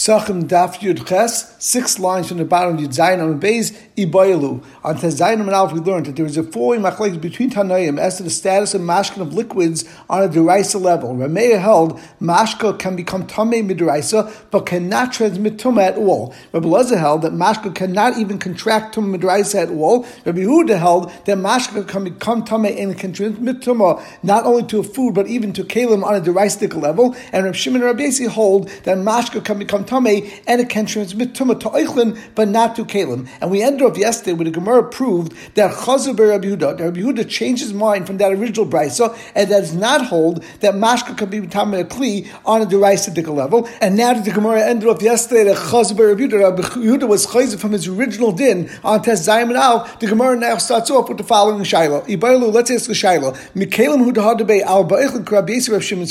Psachim Daf Yud Ches, six lines from the bottom Yud Zayin on Beis Ibayelu. On Tezayin and Alf, we learned that there is a four-way machlekes between Tanoim as to the status of mashkin of liquids on a deraisa level. Rameya held mashka can become tamei mideraisa, but cannot transmit tumah at all. Rabbi held that mashka cannot even contract tumah mideraisa at all. Rabbi Yehuda held that mashka can become tamei and can transmit tumah not only to food but even to kalim on a deraistic level. And Rabbi Shimon and Rabbi Yasi hold that mashka can become tame and it can transmit tumah to eichlin, but not to kalim. And we ended off yesterday with the Gemara proved that Chazer Rabbi Yehuda, Rabbi Yehuda changed his mind from that original brisa, and does not hold that mashka can be tame a kli on a derisidic level. And now that the Gemara ended off yesterday that Chazer Rabbi Yehuda, Rabbi Yehuda was chazer from his original din on Tes Zayim Al, the Gemara now starts off with the following shaila. Ibailu, let's ask the shaila. Mikalim Huda Hadabe Al Ba'ichlin Rabbi Yisrael Shimon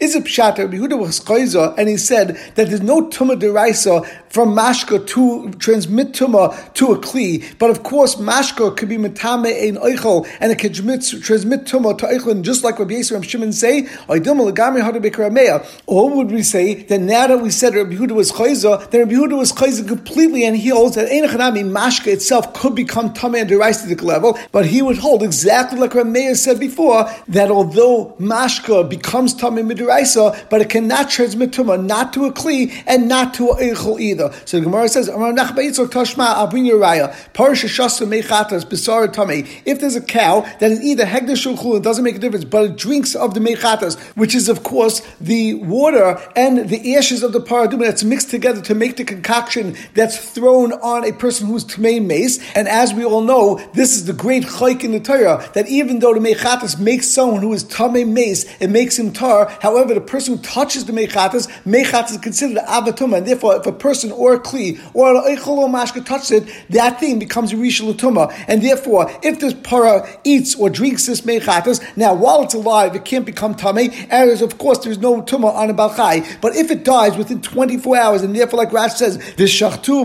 is a pshat Rabbi Yehuda was chazer, and he said that there's no tuma deraisa from mashka to transmit tuma to a kli. But of course, mashka could be metame ein oichel, and it could transmit tuma to oichlin, just like Rabbi Yisrael and Shimon say. Or would we say that now that we said Rabbi Yehuda was chayza, then Rabbi Yehuda was chayza completely, and he holds that ein chanami mashka itself could become tame and deraisa to the level, but he would hold exactly like Rabbi said before that although mashka becomes tame midiraisa, but it cannot transmit tuma not to a kli and not to eichel either. So the Gemara says, I'll bring you a raya. If there's a cow then is either hegdesh or chul, it doesn't make a difference, but it drinks of the mechatas, which is of course the water and the ashes of the paraduma that's mixed together to make the concoction that's thrown on a person who's tmei mace. And as we all know, this is the great chayk in the Torah that even though the mechatas makes someone who is tamei mace, it makes him tar. However, the person who touches the mechatas, mechatas is considered avatuma, and therefore, if a person or a kli or an eichel or mashka touches it, that thing becomes a rishalatuma, and therefore, if this para eats or drinks this mechatas, now while it's alive, it can't become tame, and of course, there's no tuma on a balchai. But if it dies within 24 hours, and therefore, like Rash says, the shachtu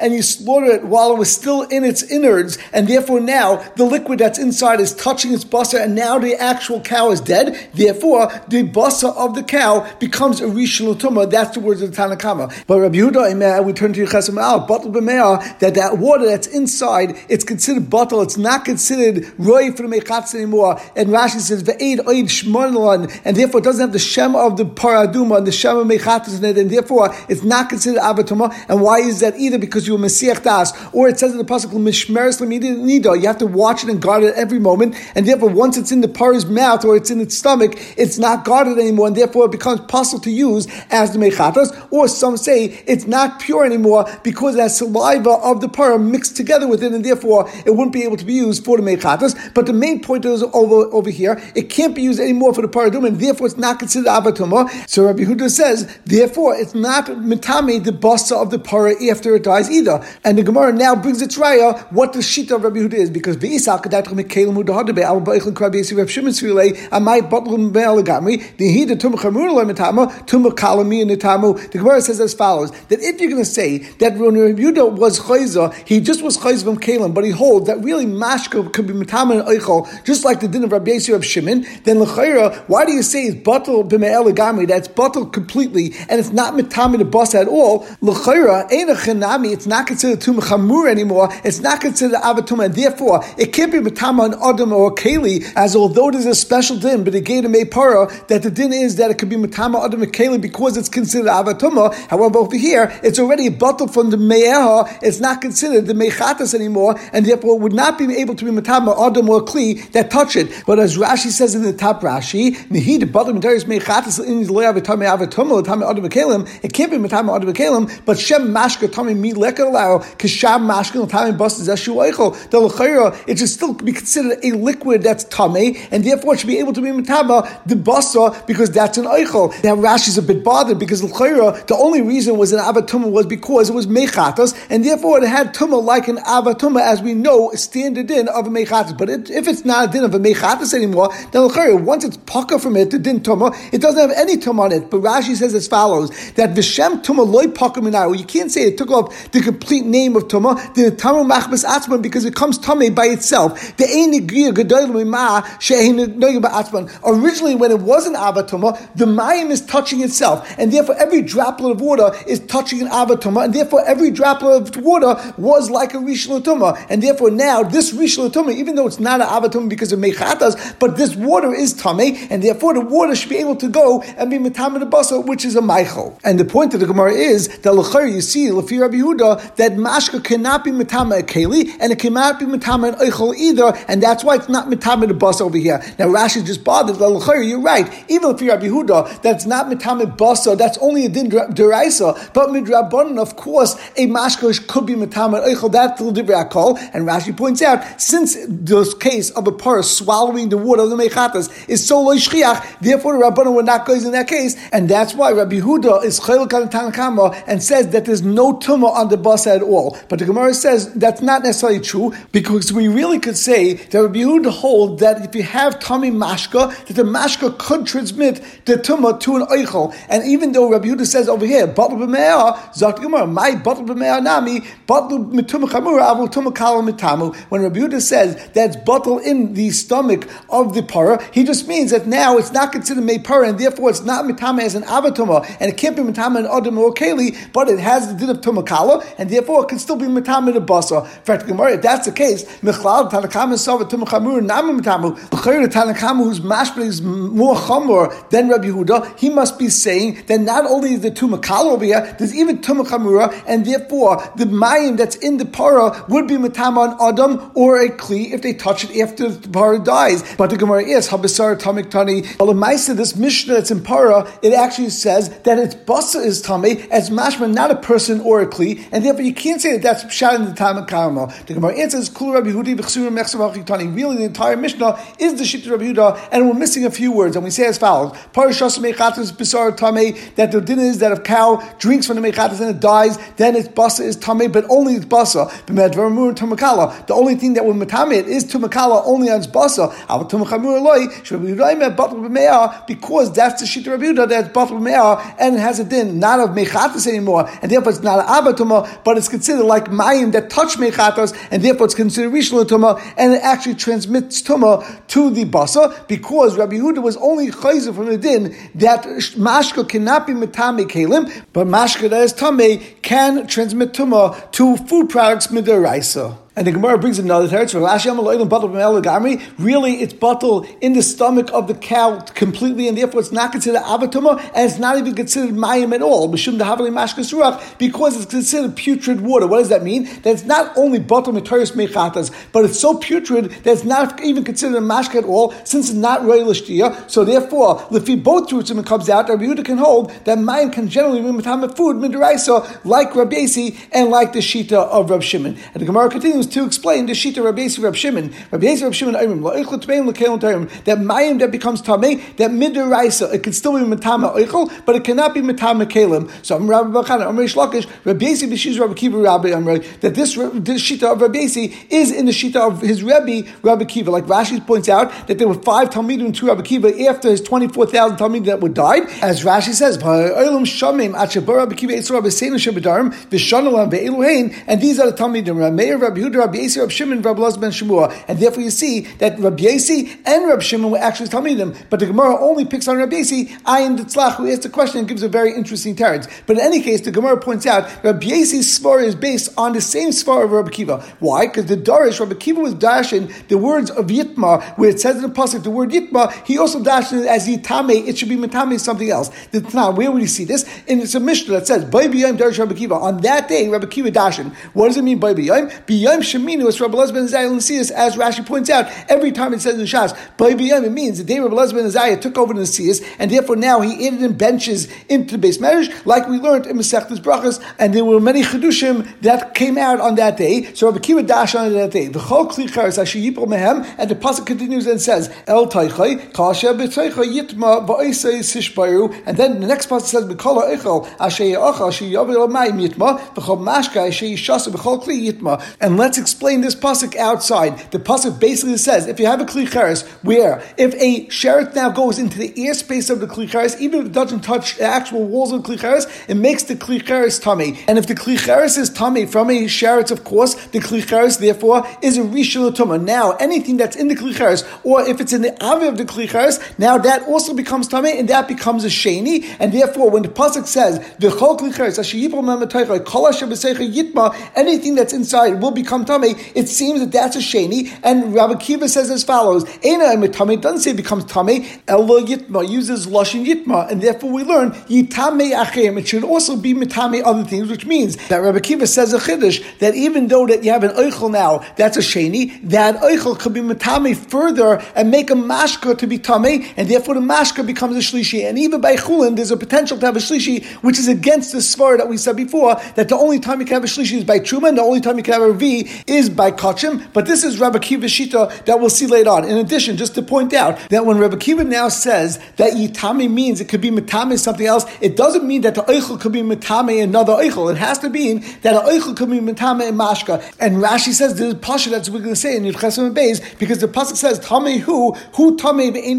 and you slaughter it while it was still in its innards, and therefore now the liquid that's inside is touching its basa, and now the actual cow is dead. Therefore, the basa of the cow becomes a rishon that's the words of the Tanakama. But Rabbi Yehuda, we turn to Yechesam Al, Batal B'meah, that that water that's inside, it's considered bottle, it's not considered roy for the Mechatz anymore. And Rashi says, Ve'ed oid shmonon, and therefore it doesn't have the Shem of the Paraduma and the Shem of Mechatz in it, and therefore it's not considered Avatuma. And why is that? Either because you were Mesiach Das, or it says in the Pasuk, Mishmeres Nido, you have to watch it and guard it every moment, and therefore once it's in the Para's mouth or it's in its stomach, it's not guarded anymore, and therefore it becomes possible to use as the mechatas, or some say it's not pure anymore because it has saliva of the para mixed together with it, and therefore it wouldn't be able to be used for the mechatas. But the main point is over, over here, it can't be used anymore for the paradum, and therefore it's not considered avatuma. So Rabbi Huda says, therefore it's not mitame the basa of the para after it dies either. And the Gemara now brings its raya what the sheet of Rabbi Huda is because the he the the. The Gemara says as follows that if you're going to say that when Yehuda was chayza, he just was chayza from Kalim, but he holds that really mashka could be mitama and eichel, just like the din of Rabbi Yisrael of Shimon, then l'chayra, why do you say it's batal b'me'eligami, that's batal completely, and it's not mitama the bus at all, l'chayra, ain't a it's not considered tum chamur anymore, it's not considered avatum, and therefore, it can't be mitama and adam or keli, as although there's a special din, but gave a para, that the din is that it could be mitama adam and keli because it's considered avatuma, however, over here, it's already a bottle from the me'eha, it's not considered the mechatas anymore, and therefore would not be able to be matama adam or kli that touch it. But as Rashi says in the top Rashi, nihid bottom mechatas in the avatame avatuma tame adam. It can't be matama adam kelim, but shem mashka tame mi lekalao kisham mashka tame bust zeshu eichel. The lechayra it should still be considered a liquid that's tame, and therefore it should be able to be matama the basa because that's an eichel. Now Rashi's a bit bothered because the only reason was an avatuma was because it was mechatas, and therefore it had tuma like an avatuma, as we know, standard in of a mechatas. But it, if it's not a din of a mechatas anymore, then once it's pucker from it, the din tuma, it doesn't have any tuma on it. But Rashi says as follows that vishem tuma loy pucker minaru. You can't say it took off the complete name of tuma, the tamu machmas atzman, because it comes tame by itself. The Originally, when it was an avatuma, the mayim is touching itself, and therefore every droplet of water is touching an avatuma, and therefore every droplet of water was like a rishon and therefore now this rishon even though it's not an avatuma because of mechatas, but this water is tame, and therefore the water should be able to go and be metame the basa, which is a meichel. And the point of the Gemara is that lechayr you see lefi Rabbi Yehuda that mashka cannot be metame a keli, and it cannot be metame an eichel either, and that's why it's not metame the basa over here. Now Rashi just bothered that lechayr you're right. Even if Rabbi Yehuda that's not metame basa, that's only a din deraisa, but midrabanan of course a mashka could be metame eichel. That's the kol. And Rashi points out, since the case of a par swallowing the water of the mechatas is so loy shchiach, therefore the Rabbanon were not going in that case, and that's why Rabbi Huda is chayil Tanakama and says that there's no tumor on the bus at all. But the Gemara says that's not necessarily true because we really could say that Rabbi Huda hold that if you have tummy mashka, that the mashka could transmit the tumor to an oichel. And even though Rabbi Huda says over here, batal b'me'ah, zakt Gemara, my batal b'me'ah nami, batal mitumah chamura, avul tumah mitamu. When Rabbi Yehuda says that's bottle in the stomach of the para, he just means that now it's not considered para, and therefore it's not mitama as an avatuma, and it can't be mitama an adam or keli, but it has the din of tumakala, and therefore it can still be mitama in a basa. If that's the case, michlal tanakama sava tumakhamur nama mitamu. The tanakama whose mashma is more chamor than Rabbi Yehuda, he must be saying that not only is the here, there's even tumakhamura, and therefore the mayim that's in the para would be matama on adam or a kli if they touch it after the para dies. But the Gemara is habisar tamik tani. Alamaisa, this Mishnah that's in para, it actually says that its basa is tami as mashma, not a person or a kli, and therefore you can't say that that's shot in the time of karma. The Gemara answers kul Rabbi Hudi. Really, the entire Mishnah is the shit Rabbi Huda, and we're missing a few words, and we say as follows: Parashas mechatas bisar tame. That the din is that if cow drinks from the mechatas and it dies, then its basa is tame, but only its basa. The only thing that will matame it is tumakala only on its basa. Because that's the shita Rabbi that's batal and it has a din not of mechatas anymore, and therefore it's not abatuma, but it's considered like mayim that touch mechatas, and therefore it's considered rishon tuma, and it actually transmits tuma to the basa because Rabbi Huda was only chayzer from the din that mashka cannot be metame kalim, but mashka that is tame can transmit tuma to food products midiraisa. And the Gemara brings another teretz. Really, it's bottle in the stomach of the cow completely, and therefore it's not considered avatuma, and it's not even considered mayim at all. Because it's considered putrid water. What does that mean? That it's not only bottle metoris mechatas, but it's so putrid that it's not even considered a mashka at all, since it's not royal So therefore, we both roots and it comes out, Rabbi Yehuda can hold that mayim can generally be food midiraisa, like Rabbi and like the shita of Rabbi Shimon. And the Gemara continues to explain the Shita Rabbi Yisrael Rabbi Shimon, Rabbi Yisrael Rabbi Shimon that mayim that becomes tamei that midiraisa it can still be matama oichel, but it cannot be matama kalim. So I'm Rabbi Bachana, I'm Rish Lakish, Rabbi Yisrael B'shiz Rabbi Kiva Rabbi Amrei that this this Shita of Rabbi Yisrael is in the Shita of his Rebbe Rabbi Kiva. Like Rashi points out that there were five Talmidim and two Rabbi Kiva after his twenty four thousand Talmidim that were died. As Rashi says, and these are the Talmidim Rabbi Meir Huda Rabbi Yasi, Rabbi Shimon, Rabbi Laz ben Shemua. And therefore you see that Rabbi Yasi and Rabbi Shimon were actually telling them, but the Gemara only picks on Rabbi Yasi, Ayin Ditzlach, who asked the question and gives a very interesting teretz. But in any case, the Gemara points out Rabbi Yasi's svara is based on the same svara of Rabbi Kiva. Why? Because the Darish, Rabbi Kiva was dashing the words of Yitma, where it says in the pasuk the word Yitma, he also dashed it as Yitame, it should be Mitame something else. The Tanah, where would you see this? And it's a Mishnah that says, Rabbi Kiva. On that day, Rabbi Kiva dashin. What does it mean by? B'yayim Sheminu is Rabbi Lezben Zayil Nasias, as Rashi points out, every time it says in Shas, B'yim, it means the day Rabbi Lezben Zayil took over the Nasias, and therefore now he added in benches into the base marriage, like we learned in Masechtas Brachas, and there were many Chedushim that came out on that day. So Rabbi Kiva Dash on that day. The Chol Klichar Yipol Mehem, and the pasuk continues and says, El Taichai, Kasha B'Taichai Yitma Ba'isei Sishbayu, and then the next pasuk says, B'Kol Eichel, Asher Yachal, Asher Yavel Mayim Yitma, B'Chol Mashka, Asher Yishasa, B'Chol Kli Yitma, and let's let's explain this pasuk outside. The pasuk basically says if you have a kli klicheres where if a sheret now goes into the airspace of the kli klicheres, even if it doesn't touch the actual walls of the klicheres, it makes the kli klicheres tummy. And if the kli klicheres is tummy from a sheret, of course, the kli klicheres therefore is a rishon tumah. Now anything that's in the kli klicheres, or if it's in the avi of the kli klicheres, now that also becomes tummy, and that becomes a sheni. And therefore, when the pasuk says the klicheres anything that's inside will become It seems that that's a sheni. And Rabbi Kiva says as follows: Eina tummy doesn't say it becomes tummy. Elo yitma uses lashon yitma, and therefore we learn yitame achim. It should also be mitame other things, which means that Rabbi Kiva says a chiddush that even though that you have an oichel now, that's a sheni. That oichel could be mitame further and make a mashka to be tame, and therefore the mashka becomes a shlishi. And even by chulin, there's a potential to have a shlishi, which is against the svar that we said before that the only time you can have a shlishi is by truma, and the only time you can have a v is by kachim. But this is Rabbi Kiva shita that we'll see later on. In addition, just to point out that when Rabbi Kiva now says that yitame means it could be mitame something else, it doesn't mean that the oichel could be mitame another oichel. It has to mean that an oichel could be mitame and mashka. And Rashi says there's pasha that's we're going to say in Yudchesim Beis because the pasuk says tame who who tame bein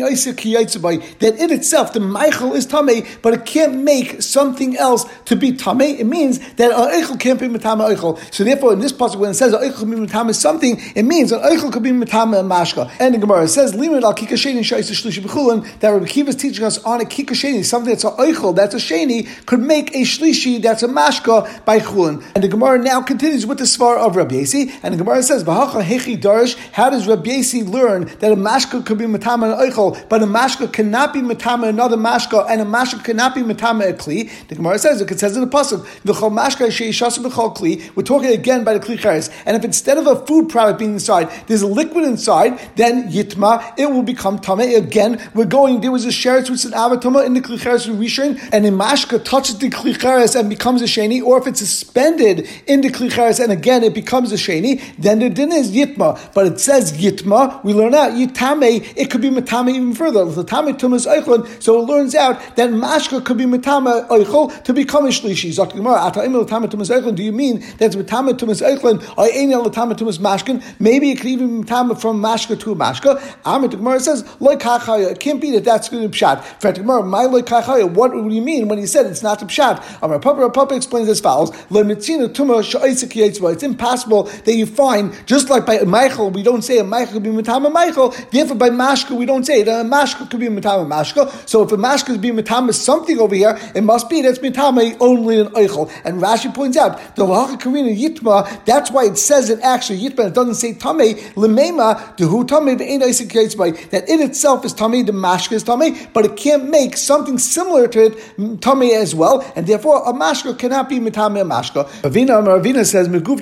that in itself the Michael is tame, but it can't make something else to be tame. It means that an oichel can't be mitame oichel. So therefore, in this pasuk when it says an mitame something, it means an oichel could be mitame mashka. And the Gemara says limit al kikasheni shayis shlishi b'chulin that Rabbi Kiva is teaching us on a kikasheni something that's an oichel that's a sheni could make a shlishi that's a mashka by chulin. And the Gemara now continues with the svar of Rabbi Yasi, and the Gemara says, "V'hacha hechi darish." How does Rabbi Yasi learn that a mashka could be matama and oichel, but a mashka cannot be matama another mashka, and a mashka cannot be matama a kli? The Gemara says it says in the pasuk, "V'chol mashka sheishas b'chol kli." We're talking again by the kli and if instead of a food product being inside, there's a liquid inside, then yitma, it will become tame. Again, we're going. There was a sheretz which is an in the kli cheres rishon, and a mashka touches the kli cheres and becomes a sheni, or if it's suspended in the kli cheres and again it becomes a sheni, then the din is yitma. But it says yitma. We learn out yitame. It could be matame even further. The tame tumas eichlon. So it learns out that mashka could be matame eichel to become a shlishi. Do you mean that's matame tumas eichlon Maybe it could even be from mashka to mashka. Amit the Gemara says loy kachaya. It can't be that that's going to be pshat. For the Gemara, my loy kachaya. What do you mean when he said it's not a pshat? Our Papa Papa explains as follows: It's impossible that you find just like by Michael, we don't say a Michael could be Matama Michael. Therefore, by Mashka, we don't say that a Mashka could be Matama Mashka. So if a Mashka is being Matama something over here, it must be that's Matama only an Eichel. And Rashi points out the Lacha Karina Yitma. That's why it says it actually Yitma. It doesn't say Tame Lemema Dehu Tame by that it itself is Tame. The Mashka is Tame, but it can't make something similar to it Tame as well, and therefore a Mashka cannot be Matame Mashka. Ravina Ravina says Meguf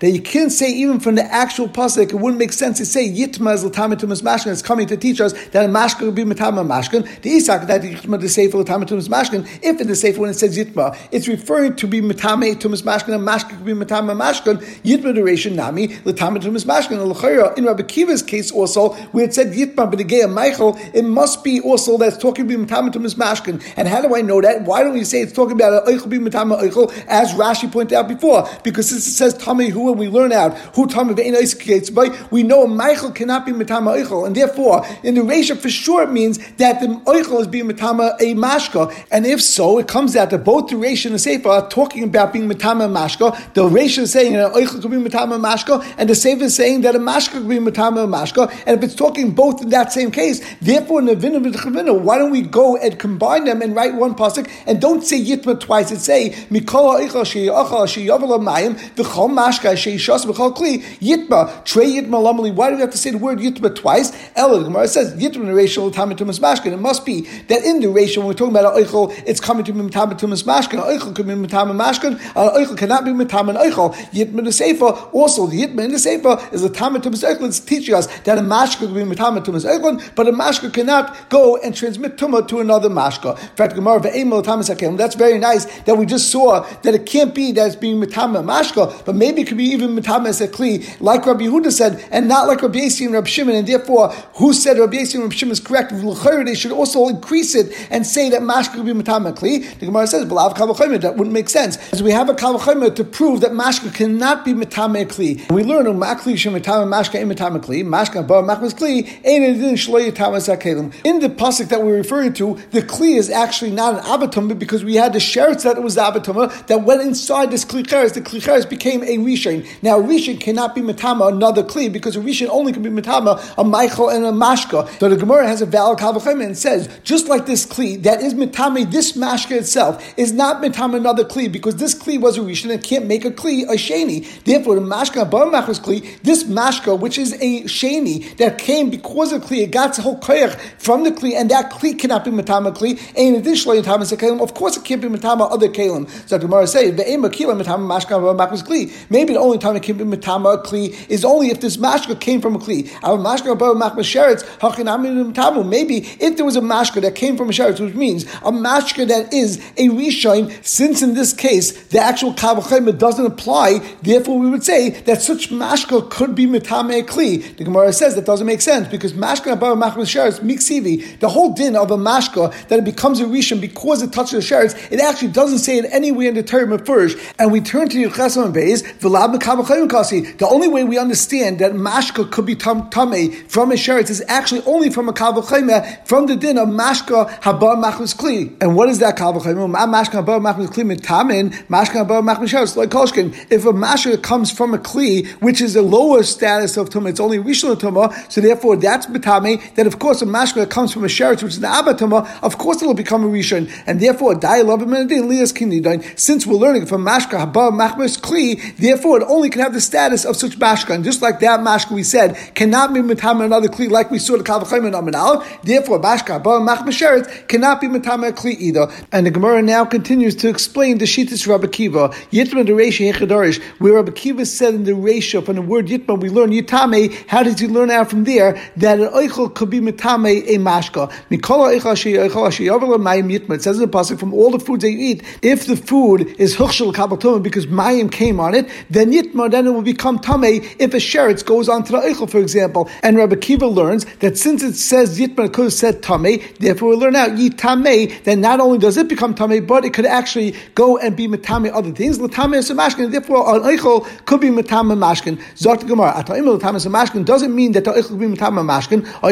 that you can't say even from the actual pasuk, it wouldn't make sense to say yitma is latamatum mashkin. It's coming to teach us that a mashkin would be matama mashkin. The isak that yitma the sefer latamatum mashkin. If in the sefer when it says yitma, it's referring to be matame tumas mashkin and mashkin could be matama mashkin. Yitma duration nami latamatum mashkin. In Rabbi Kiva's case also, where it said yitma b'negei Michael, it must be also that's talking about matamatum mashkin. And how do I know that? Why don't we say it's talking about eichel be matama eichel as Rashi pointed out before? Because since it says Tami who we learn out who Tami ve'en by we know Michael cannot be Matama Eichel, and therefore in the ratio for sure it means that the Eichel is being Matama a Mashka, and if so, it comes out that both the ratio and the Sefer are talking about being Matama Mashka. The is saying that Eichel could be Matama Mashka, and the Sefer is saying that a Mashka could be Matama Mashka, and if it's talking both in that same case, therefore in the Vina why don't we go and combine them and write one pasuk and don't say Yitma twice and say Mikola Eichel Sheyacha Sheyavala Mayim v'chol mashka sheishas v'chol kli yitma trey yitma lamali. Why do we have to say the word yitma twice? Ella the Gemara says yitma ratio tamitumas mashkin. It must be that in the ratio when we're talking about an oichel, it's coming to be tamitumas mashkin. An oichel could be mitama mashkin. An oichel cannot be mitama an oichel. Yitma the sefer also the yitma in the sefer is a tamitumas oichel. It's teaching us that a mashka could be mitama oichel, but a mashka cannot go and transmit tuma to another mashka. In fact, Gemara That's very nice that we just saw that it can't be that it's being mitama mashka, but maybe it could be even mitames a kli, like Rabbi Yehuda said, and not like Rabbi Yasi and Rabbi Shimon. And therefore, who said Rabbi Yasi and Rabbi Shimon is correct? They should also increase it and say that mashka could be mitames a kli. The Gemara says, that wouldn't make sense. As we have a kalvachomer to prove that mashka cannot be metame kli. We learn umakli shemetame mashka imetame kli, mashka ba machmas kli, ein edin shloy In the pasuk that we're referring to, the kli is actually not an abatuma because we had the sheretz that it was the abatuma that went inside this kli cheres. The kli cheres became a rishon. Now rishon cannot be metama another kli because a rishon only can be metama a michael and a mashka. So the Gemara has a valid kavachem and says just like this kli that is metame this mashka itself is not metame another kli because this kli was a rishon and can't make a kli a sheni. Therefore, the mashka bar machmas kli this mashka which is a sheni that came because of kli it got the whole koyach from the kli and that kli cannot be metame kli. And additionally, of course it can't be metame other kalim. So the Gemara say the ema kila mashka kli. Maybe the only time it can be metame a kli is only if this mashka came from a kli. Our mashka bar machmas sheretz Maybe if there was a mashka that came from a sheretz, which means a mashka that is a rishon, since in this case the actual kavachayim doesn't apply, therefore we would say that such mashka could be metame kli. The Gemara says that doesn't make sense because mashka above machmas sheretz miksivi. The whole din of a mashka that it becomes a rishon because it touches the sheretz, it actually doesn't say it anywhere in the Torah first. And we turn to Yechesam and Beis v'lab kasi. The only way we understand that mashka could be tam, tame from a sheretz is actually only from a kavachayim from the din of mashka habar machmas kli. And what is that kavachayim? Mashka habar machmas kli mitamin mashka habar machmas sheretz like kolshkin. If a mashka comes from a kli which is a lower status of tumah, it's only rishon tumah, so therefore that's mitame. Then of course a mashka that comes from a sheretz which is an abba tumah, of course it'll become a rishon, and therefore a dialovim and lias kinidin. Since we're learning from mashka habar machmas kli, therefore it only can have the status of such mashka, and just like that mashka we said cannot be mitame another kli like we saw the kavachayim and aminal. Therefore mashka habar machmas sheretz cannot be mitame kli either. And the Gemara now continues to explain the Shittis Rabbi Kiva, Yitma Hechadarish, where Rabbi Kiva said in the ratio from the word Yitma, we learn Yitame. How does he learn out from there that an Eichel could be Mitame a Mashka? It says in the Pasuk, from all the foods they eat, if the food is Huchshel Kabbalah because Mayim came on it, then Yitma, then it will become Tame if a sheretz goes onto the Eichel, for example. And Rabbi Kiva learns that since it says Yitma, it could have said Tame, therefore we learn out Yitame, then not only does it become Tame, but it could actually go and be Matame other things. Latame is a mashkin, therefore an Eichel could be Matame mashkin. Zot Gemara, Atayim a mashkin doesn't mean that the Eichel could be Matame mashkin, or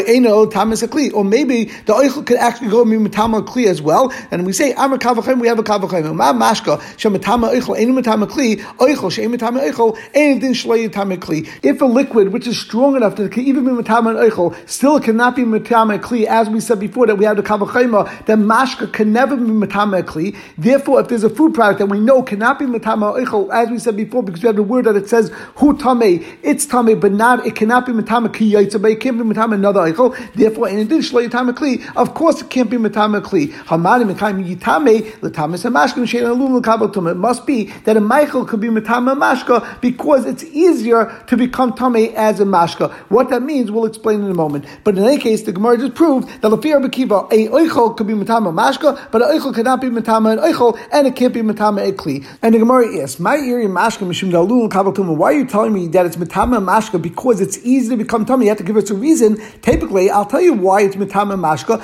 is a Kli. Or maybe the Eichel could actually go be Matame Kli as well. And we say, Amar Kavachem, we have a Kavachem. Ma mashka, Shematame Eichel, Eino Matame Kli, Eichel, Shem Matame Eichel, Ein Din Shloi Matame Kli. If a liquid which is strong enough that it can even be Matame Eichel, still cannot be Matame Kli, as we said before that we have the Kavachema, then mashka can never be Matame Kli. Therefore, if there's a food product that we know cannot be Matame Eichel, as we said before, because we have the word that it says Hu Tame, it's Tame, but not, it cannot be Matame Ki but it can't be Matame another Eichel. Therefore, in addition, Shloi Kli, of course it can't be Matame Kli. Hamani Mekayim Yitame, Latame Samashkin, Shein Alum. It must be that a Michael could be Matame Mashka because it's easier to become Tame as a Mashka. What that means, we'll explain in a moment. But in any case, the Gemara just proved that Lafir Bekiva, a Eichel could be Matame Mashka, but an Eichel cannot be Matame an Eichel, and it can't be Matame a Kli. And the Gemara asks, My area Why are you telling me that it's Matame Mashka because it's easy to become tummy. You have to give us a reason. Typically, I'll tell you why it's Matame Mashka.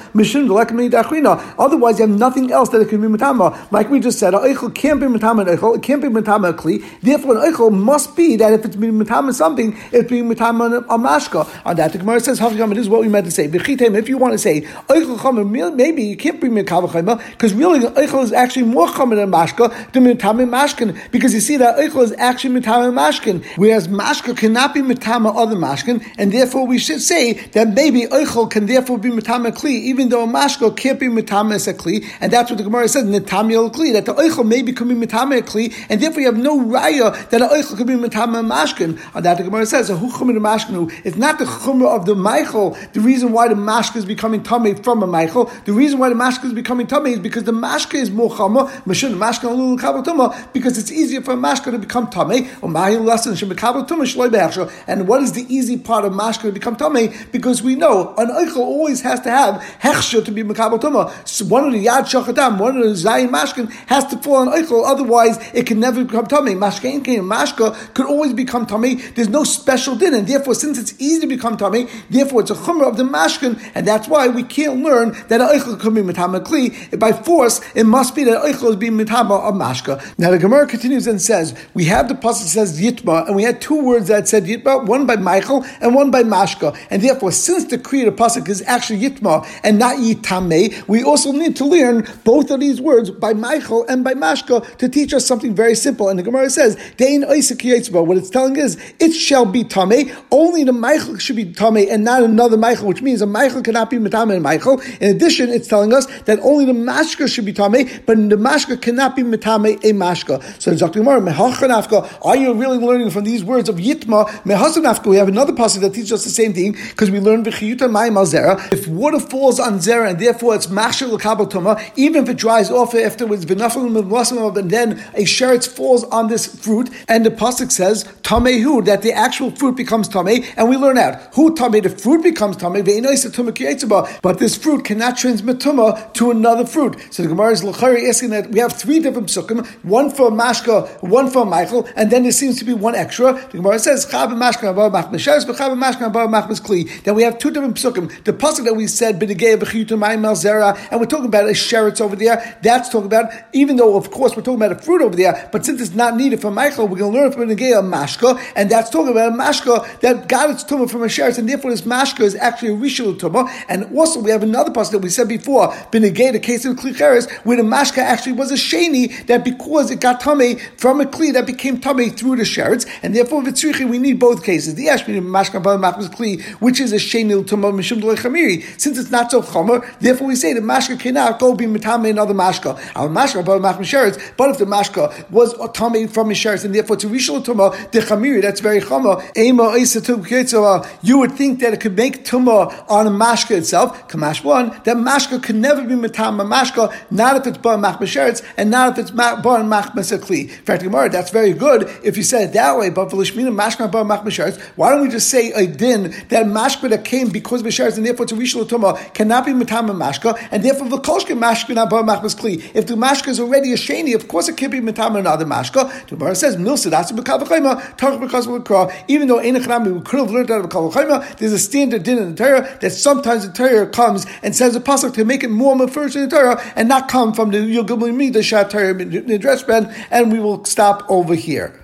Otherwise, you have nothing else that it can be Matame. Like we just said, Eichel can't be Eichel, it can't be Matame a Kli. Therefore, an Eichel must be that if it's being Matame something, it's being Matame a Mashka. On that, the Gemara says, this is what we meant to say. If you want to say, maybe you can't bring me a because really Eichel is actually more common than Mashka than Mitame Mashkin because you see that Eichel is actually Mitame Mashkin, whereas Mashka cannot be Mitame other Mashkin, and therefore we should say that maybe Eichel can therefore be Mitame Kli, even though Mashka can't be Mitame as a Kli, and that's what the Gemara says, Nitamil Kli, that the Eichel maybe can be Mitame Kli, and therefore you have no raya that an Eichel can be Mitame Mashkin. And that the Gemara says? It's not the Chumrah of the Michael, the reason why the Mashka is becoming Tame from a Michael. The reason why the Mashka is becoming Tame is because the Mashka is more Chama, because it's easier for a Mashka to become Tame, or Mahil Lesson, Shemekabal Tuma, Shloi And what is the easy part of Mashka to become Tame? Because we know an Eichel always has to have Hechsha to be Mekabal Tuma. So one of the Yad Shachatam, one of the Zayin Mashkin has to fall on Eichel, otherwise it can never become Tame. Mashka and Mashka could always become Tame. There's no special din, and therefore, since it's easy to become Tame, therefore it's a Chumrah of the Mashkin, and that's why we can't learn that an Eichel could be Metama Kli. By force, it must be that Eichel is being Metama of Mashka. Now the Gemara continues and says, says we have the pasuk says Yitma, and we had two words that said Yitma, one by Michael and one by Mashka, and therefore, since the creator pasuk is actually Yitma and not Yitame, we also need to learn both of these words by Michael and by Mashka to teach us something very simple. And the Gemara says, Dein What it's telling is, it shall be Tame. Only the Michael should be Tame and not another Michael, which means a Michael cannot be Matame and Michael. In addition, it's telling us that only the Mashka should be Tame, but the Mashka cannot be Matame a Mashka. So it's Dr. Gemara, are you really learning from these words of Yitma? Mehasanafka, we have another passage that teaches us the same thing, because we learn V'chiyuta Mayim al Zera. If water falls on Zera, and therefore it's Mashal L'kabel Tuma, even if it dries off afterwards, and then a sheretz falls on this fruit, and the pasuk says tamehu that the actual fruit becomes tame, and we learn out who tame the fruit becomes tame, but this fruit cannot transmit tuma to another fruit. So the Gemara is asking that we have three different psukim, one for mashka, one for Michael, and then there seems to be one extra. The Gemara says chab mashka kli. Then we have two different psukim. The pasuk that we said and we're talking about a sheretz over there. That's talking about even though of course we're talking about a fruit over there, but since it's not needed for Michael, we're going to learn from Negea mashka, and that's talking about a mashka that got its tumah from a sheretz, and therefore this mashka is actually a rishul tumah. And also we have another pasuk that we said before, Benegay, the case of klicheres, where the mashka actually was a sheni that because it got tummy from a kli that became tummy through the sheretz, and therefore vitzrichi we need both cases. The ashmi mashka machmas kli, which is a sheni tumah mishum chamiri. Since it's not so chomer, therefore we say the mashka cannot go be mitame another mashka. Our mashka machmas but if the mashka was tummy from a sheretz, and therefore to rishul tumah the that's very chomer. Ema uh, you would think that it could make tumah on a mashka itself. Kamash one that mashka could never be mitame mashka, not if it's bar machmas and not if it's bar machmas kli. In fact, that's very good if you said it that way. But for lishmina mashka bar machmas why don't we just say a din that mashka that came because sheretz and therefore to rishul tumah cannot be mitame mashka, and therefore the kolshke mashka bar kli. If the mashka is already a sheni, of course it can be mitame another mashka. The Gemara says milsa that's even though we could have learned out of Kavachayma, there's a standard din in the Torah that sometimes the Torah comes and says a pasuk to make it more first in the Torah and not come from the Yogim Midah Shat Torah Ben, and we will stop over here.